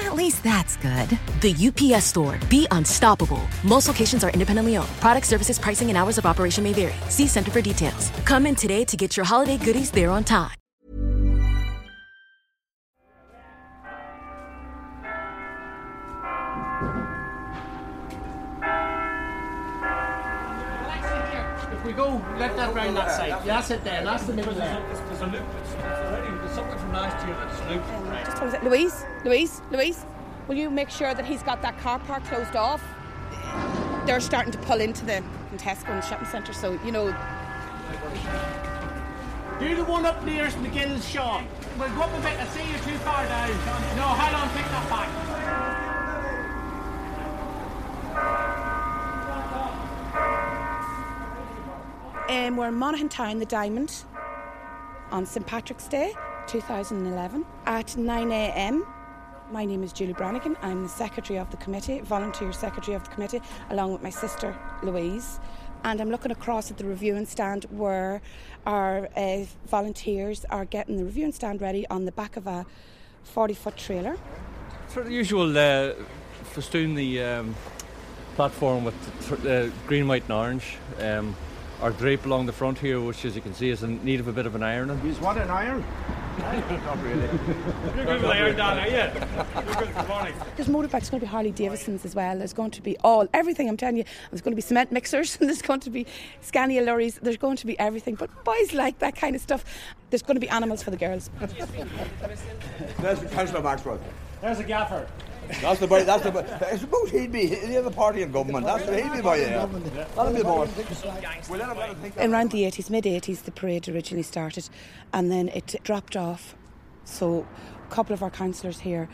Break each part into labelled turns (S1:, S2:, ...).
S1: At least that's good.
S2: The UPS store. Be unstoppable. Most locations are independently owned. Product services, pricing, and hours of operation may vary. See Center for details. Come in today to get your holiday goodies there on time.
S3: If we go, let that round that side. That's it there. That's the middle there.
S4: There's, a loop. From last year that's looped. Right.
S5: Just it. Louise, Louise, Louise, will you make sure that he's got that car park closed off? They're starting to pull into the Tesco and shopping centre, so you know.
S3: Do the one up nearest McGill's shop. We'll go up a bit. I see you're too far down. No, hold on, take that back.
S5: Um, we're in Monaghan Town, the Diamond, on St Patrick's Day, 2011, at 9am. My name is Julie Brannigan. I'm the secretary of the committee, volunteer secretary of the committee, along with my sister Louise. And I'm looking across at the reviewing stand where our uh, volunteers are getting the reviewing stand ready on the back of a 40 foot trailer.
S4: For the usual uh, festoon the um, platform with th- uh, green, white, and orange. Um, our drape along the front here, which as you can see is in need of a bit of an ironing.
S6: You want an iron?
S4: Not really.
S3: You're good with iron down, are you? You're good this morning.
S5: There's motorbikes going to be Harley Davidsons as well. There's going to be all everything. I'm telling you, there's going to be cement mixers. And there's going to be Scania lorries. There's going to be everything. But boys like that kind of stuff. There's going to be animals for the girls.
S6: There's Councillor Maxwell.
S3: There's a gaffer.
S6: That's the boy. That's the boy. I suppose he'd be the other party in government. That's the he'd be by yeah. That'll be more. We'll let him, let him think that.
S5: Around the 80s, mid 80s, the parade originally started, and then it dropped off. So, a couple of our councillors here,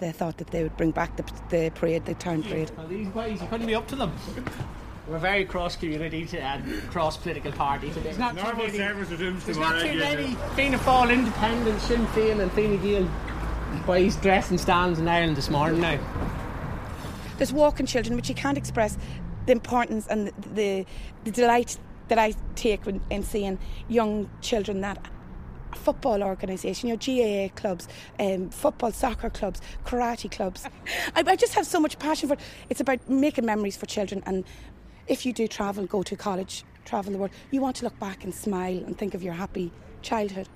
S5: they thought that they would bring back the, the parade, the town parade.
S3: Well, these boys, you couldn't be up to them. We're very cross community to, and cross political party. There's not too many. There's not too many Fianna Fáil independent, Sinn Féin, and Fine Gael boys dressing stands in Ireland this morning now.
S5: There's walking children, which you can't express the importance and the, the, the delight that I take when, in seeing young children that football organisation, your GAA clubs, um, football, soccer clubs, karate clubs. I, I just have so much passion for it. It's about making memories for children, and if you do travel, go to college, travel the world, you want to look back and smile and think of your happy childhood.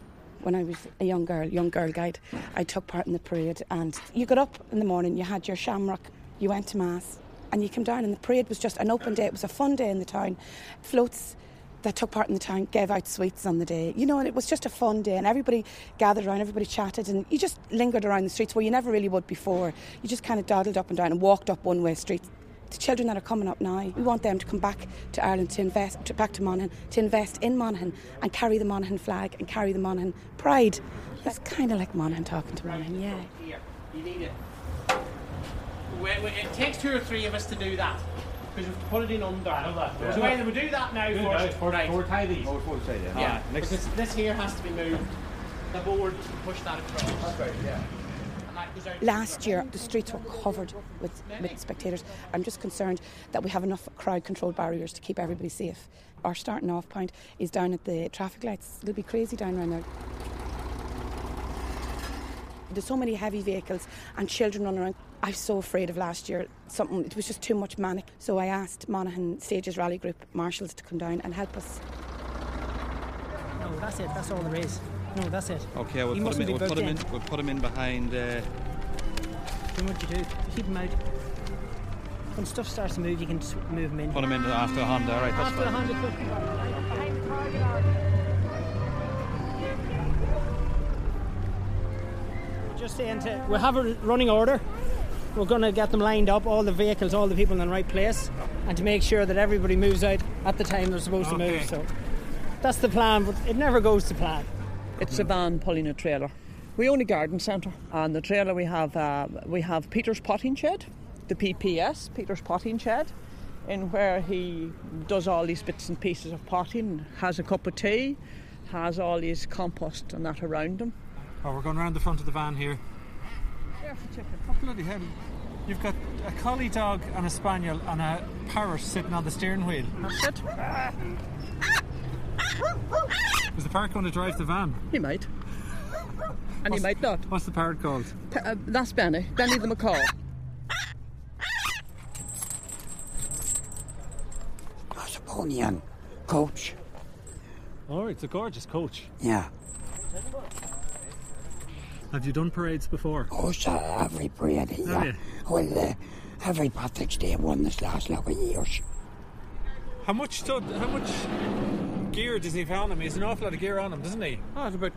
S5: When I was a young girl, young girl guide, I took part in the parade, and you got up in the morning, you had your shamrock, you went to mass, and you came down, and the parade was just an open day. It was a fun day in the town. Floats that took part in the town gave out sweets on the day, you know, and it was just a fun day, and everybody gathered around, everybody chatted, and you just lingered around the streets where you never really would before. You just kind of dawdled up and down and walked up one way streets. The children that are coming up now, we want them to come back to Ireland to invest, to, back to Monaghan, to invest in Monaghan and carry the Monaghan flag and carry the Monaghan pride. It's kind of like Monaghan talking to Monaghan, yeah.
S3: Here, you need it. Wait, wait, it takes two or three of us to do that. Because we have to put it in under. So either we do that now first. right.
S4: tie these.
S6: Full say, yeah.
S3: Yeah,
S4: next-
S3: because this here has to be moved. The board to push that across.
S6: Right, yeah.
S3: And that goes out.
S5: Last year, the streets were covered with, with spectators. I'm just concerned that we have enough crowd control barriers to keep everybody safe. Our starting off point is down at the traffic lights. It'll be crazy down around there. There's so many heavy vehicles and children running around. I was so afraid of last year. Something it was just too much manic. So I asked Monaghan Stages Rally Group marshals to come down and help us.
S7: No, that's it. That's all there is. No, that's it.
S8: Okay, we'll put him in. We'll put
S7: booked
S8: him in.
S7: in.
S8: We'll put him in behind. Uh,
S7: Do what you do. Keep him out. When stuff starts to move, you can just move him in.
S8: put him in after Honda. All right, that's
S7: After
S8: fine.
S7: Honda Cliff. just saying to we have a running order. We're going to get them lined up, all the vehicles, all the people in the right place, and to make sure that everybody moves out at the time they're supposed to move. So that's the plan, but it never goes to plan.
S9: It's a van pulling a trailer. We own a garden centre, and the trailer we have uh, we have Peter's potting shed, the PPS, Peter's potting shed, in where he does all these bits and pieces of potting, has a cup of tea, has all his compost and that around him.
S10: Oh, we're going around the front of the van here. There's a chicken. Oh, bloody hell. You've got a collie dog and a spaniel and a parrot sitting on the steering wheel.
S9: That's it.
S10: Is the parrot going to drive the van?
S9: He might. And he might not.
S10: What's the parrot called?
S9: P- uh, that's Benny, Benny the macaw.
S11: That's a pony and coach.
S10: Oh, it's a gorgeous coach.
S11: Yeah.
S10: Have you done parades before?
S11: Oh, so every parade,
S10: Have
S11: yeah.
S10: you?
S11: Well, uh, every Patrick's Day one this last lot of years.
S10: How much stud, how much gear does he have on him? He has an awful lot of gear on him, doesn't he?
S12: Oh, it's about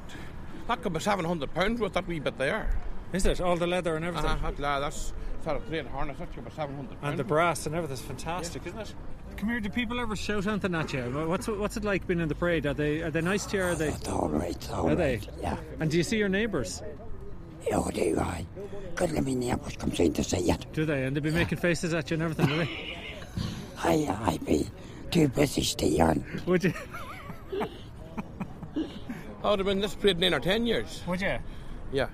S12: that could be seven hundred pounds with that wee bit there.
S10: Is it? All the leather and everything?
S12: Uh, that, la- that's sort of train harness. That's about seven hundred pounds.
S10: And the brass and everything's fantastic, isn't it? Come here. Do people ever shout anything at you? What's what's it like being in the parade? Are they are they nice to you? Are they?
S11: It's all right, all
S10: are they?
S11: yeah.
S10: And do you see your neighbours?
S11: Oh, do I? Good let me neighbours come in to see it.
S10: Do they? And they be making faces at you and everything, do they?
S11: I, I be too busy staying.
S10: Would you?
S12: Oh, they've been this parade nine or ten years.
S10: Would you?
S12: Yeah.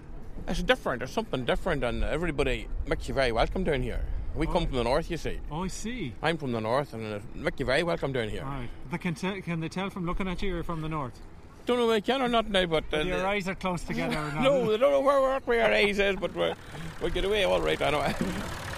S12: It's different. There's something different, and everybody makes you very welcome down here. We come from the north, you see.
S10: Oh, I see.
S12: I'm from the north, and it make you very welcome down here.
S10: Right. They can, tell can they tell from looking at you you're from the north?
S12: Don't know if they can or not now, but uh,
S10: Your eyes are close together or not?
S12: no, they don't know where, where, where our eyes is, but we're, we get away all right. I know.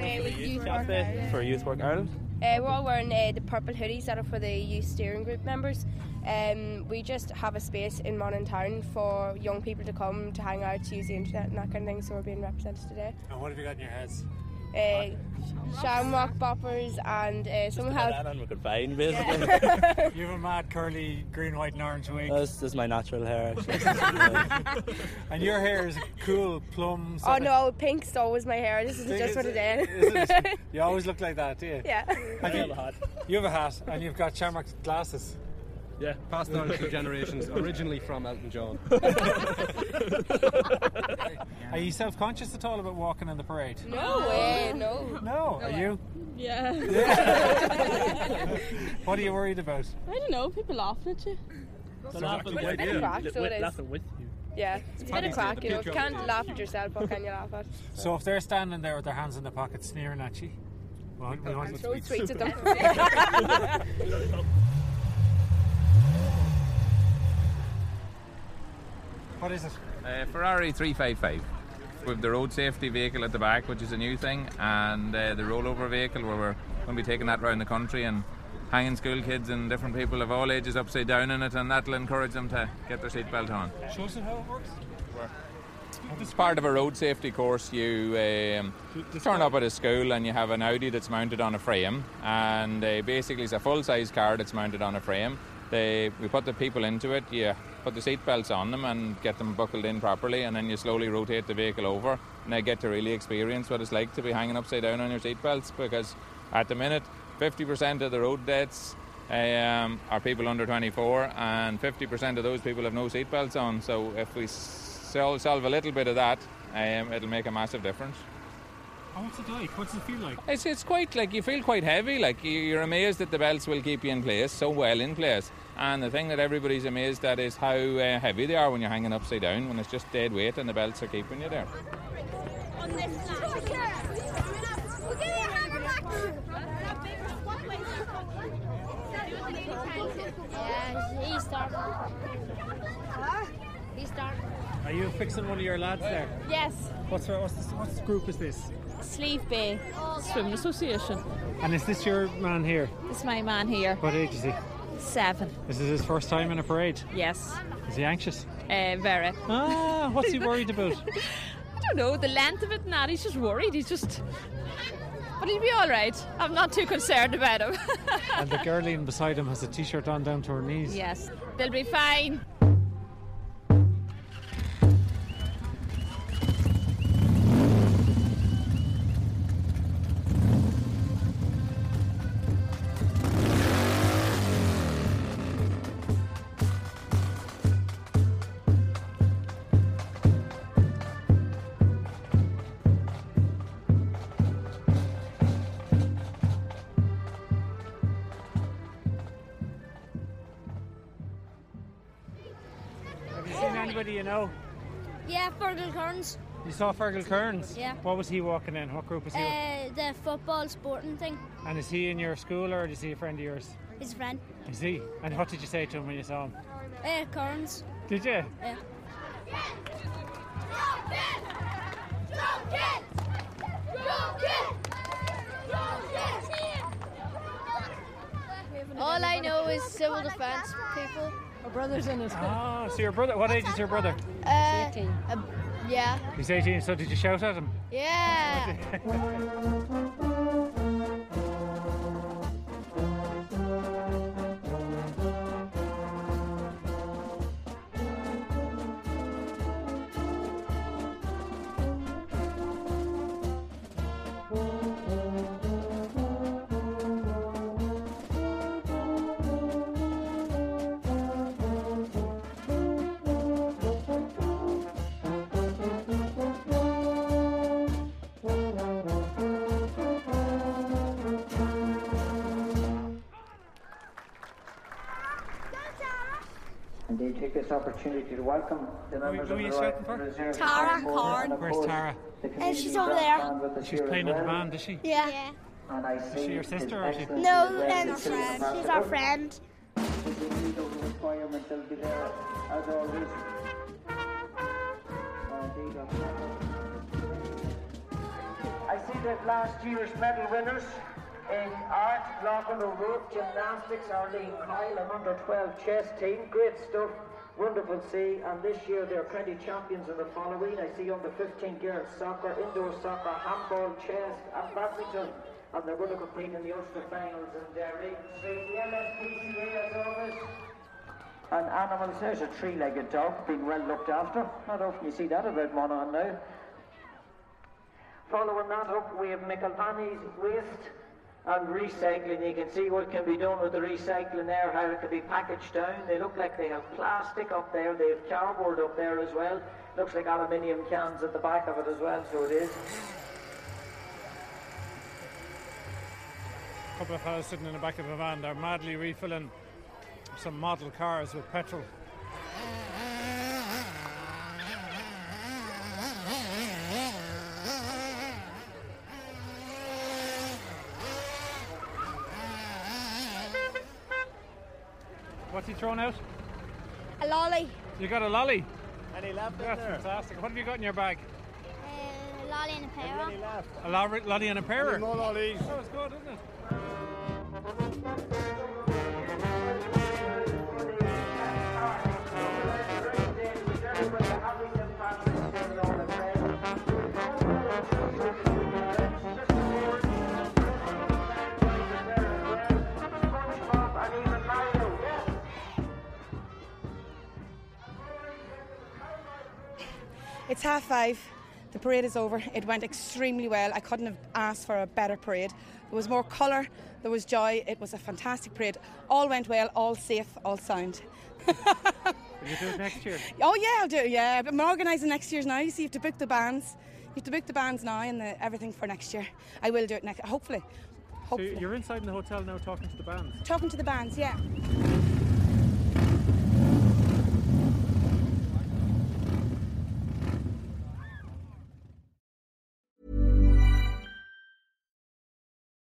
S13: Uh, with Youth Work Ireland.
S14: for Youth Work Ireland.
S13: Uh, we're all wearing uh, the purple hoodies that are for the youth steering group members. Um, we just have a space in Monaghan Town for young people to come to hang out, to use the internet and that kind of thing. So we're being represented today.
S10: And what have you got in your heads?
S13: Uh, shamrock boppers and uh, some have.
S14: Anything we could find, basically.
S10: you have a mad curly green, white, and orange wig.
S14: This, this is my natural hair, actually.
S10: and your hair is cool plum.
S13: Oh
S10: sort of-
S13: no, pink's always my hair. This is
S10: Pink
S13: just
S10: is
S13: for today.
S10: Is it? You always look like that, do you?
S13: Yeah.
S10: Have you, you have a hat and you've got shamrock glasses.
S15: Yeah, passed on through generations, originally from Elton John.
S10: Are you self conscious at all about walking in the parade?
S13: No way, no.
S10: No, are you?
S16: Yeah.
S10: What are you worried about?
S16: I don't know, people laughing at you.
S13: They're laughing It's a crack, so it is.
S14: Laughing with you.
S13: Yeah, it's a bit of crack, you know. If you can't laugh at yourself, what can you laugh at?
S10: So if they're standing there with their hands in their pockets sneering at you, well, we want
S13: Throw sweets at them.
S10: What is it?
S17: Uh, Ferrari 355 with the road safety vehicle at the back, which is a new thing, and uh, the rollover vehicle where we're going to be taking that around the country and hanging school kids and different people of all ages upside down in it, and that'll encourage them to get their seatbelt on.
S10: Show us how it works.
S17: It's part of a road safety course. You um, turn up at a school and you have an Audi that's mounted on a frame, and uh, basically it's a full-size car that's mounted on a frame. They, we put the people into it. You put the seat belts on them and get them buckled in properly, and then you slowly rotate the vehicle over, and they get to really experience what it's like to be hanging upside down on your seat belts. Because at the minute, 50% of the road deaths um, are people under 24, and 50% of those people have no seatbelts on. So if we solve, a little bit of that, um, it'll make a massive difference.
S10: What's it like? What's it feel like?
S17: It's, it's quite like you feel quite heavy. Like you- you're amazed that the belts will keep you in place so well in place. And the thing that everybody's amazed at is how uh, heavy they are when you're hanging upside down. When it's just dead weight and the belts are keeping you there.
S18: Yeah, he started. He started.
S10: Are you fixing one of your lads there?
S16: Yes,
S10: What's what's this, what's group is this?
S16: Sleeve Bay Swimming Association.
S10: And is this your man here?
S16: This is my man here.
S10: What age is he?
S16: Seven.
S10: This is his first time in a parade.
S16: Yes.
S10: Is he anxious?
S16: Uh, very.
S10: Ah, what's he worried about?
S16: I don't know, the length of it and that. He's just worried. He's just. but he'll be all right. I'm not too concerned about him.
S10: and the girl leaning beside him has a t-shirt on down to her knees.
S16: yes, they'll be fine.
S10: Anybody you know?
S18: Yeah, Fergal Kearns.
S10: You saw Fergal Kearns?
S18: Yeah.
S10: What was he walking in? What group was he? in?
S18: Uh, the football sporting thing.
S10: and is he in your school or is he a friend of yours?
S18: His friend.
S10: Is he? And what did you say to him when you saw him?
S18: Uh, Kearns.
S10: Did you?
S18: Yeah.
S13: All I know is civil defence people.
S7: My brother's in his
S10: Ah, so your brother, what age is your brother?
S13: Uh, uh, yeah.
S10: He's 18, so did you shout at him?
S13: Yeah.
S19: this opportunity to welcome the members
S10: who are
S19: of the
S10: shouting
S19: Royal? Reserve
S13: Tara
S19: Force
S13: Corn.
S19: and
S10: Where's Tara?
S19: the
S13: Uh, she's over there.
S19: band with us
S10: She's playing
S19: as
S10: in the band, is she?
S13: Yeah.
S19: And I see
S10: she your sister or is she-
S13: No,
S19: as well, the City
S13: she's our friend.
S19: This is indeed of the requirement, they'll be there as always. Indeed, of- I see that last year's medal winners in art, Lachlan O'Rourke, gymnastics, Arlene Kyle, and under 12 chess team. Great stuff, wonderful see. And this year they're county champions in the following. I see under 15 girls soccer, indoor soccer, handball, chess, and badminton. And they're going to compete in the Ulster finals uh, in Derry. The ISPCA as always. And animals, there's a three-legged dog being well looked after. Not often you see that about Monaghan now. Following that up, we have McElvanny's waste and recycling. You can see what can be done with the recycling there, how it can be packaged down. They look like they have plastic up there, they have cardboard up there as well. Looks like aluminium cans at the back of it as well, so it is.
S10: A couple of fellas sitting in the back of a van, they're madly refilling some model cars with petrol. He throwing out?
S13: A lolly.
S10: You got a lolly?
S15: And he left
S10: That's fantastic. What have you got in your bag?
S13: Uh, a lolly and a pear.
S10: A lolly, lolly and a pear?
S15: More lollies.
S10: Oh, it's good, isn't it?
S5: Five. The parade is over. It went extremely well. I couldn't have asked for a better parade. There was more colour, there was joy. It was a fantastic parade. All went well, all safe, all sound.
S10: Will you do it next year?
S5: Oh yeah, I'll do it. Yeah, I'm organising next year's now. You see, you have to book the bands. You have to book the bands now and the, everything for next year. I will do it next. Hopefully,
S10: So you're inside in the hotel now talking to the bands?
S5: Talking to the bands, yeah.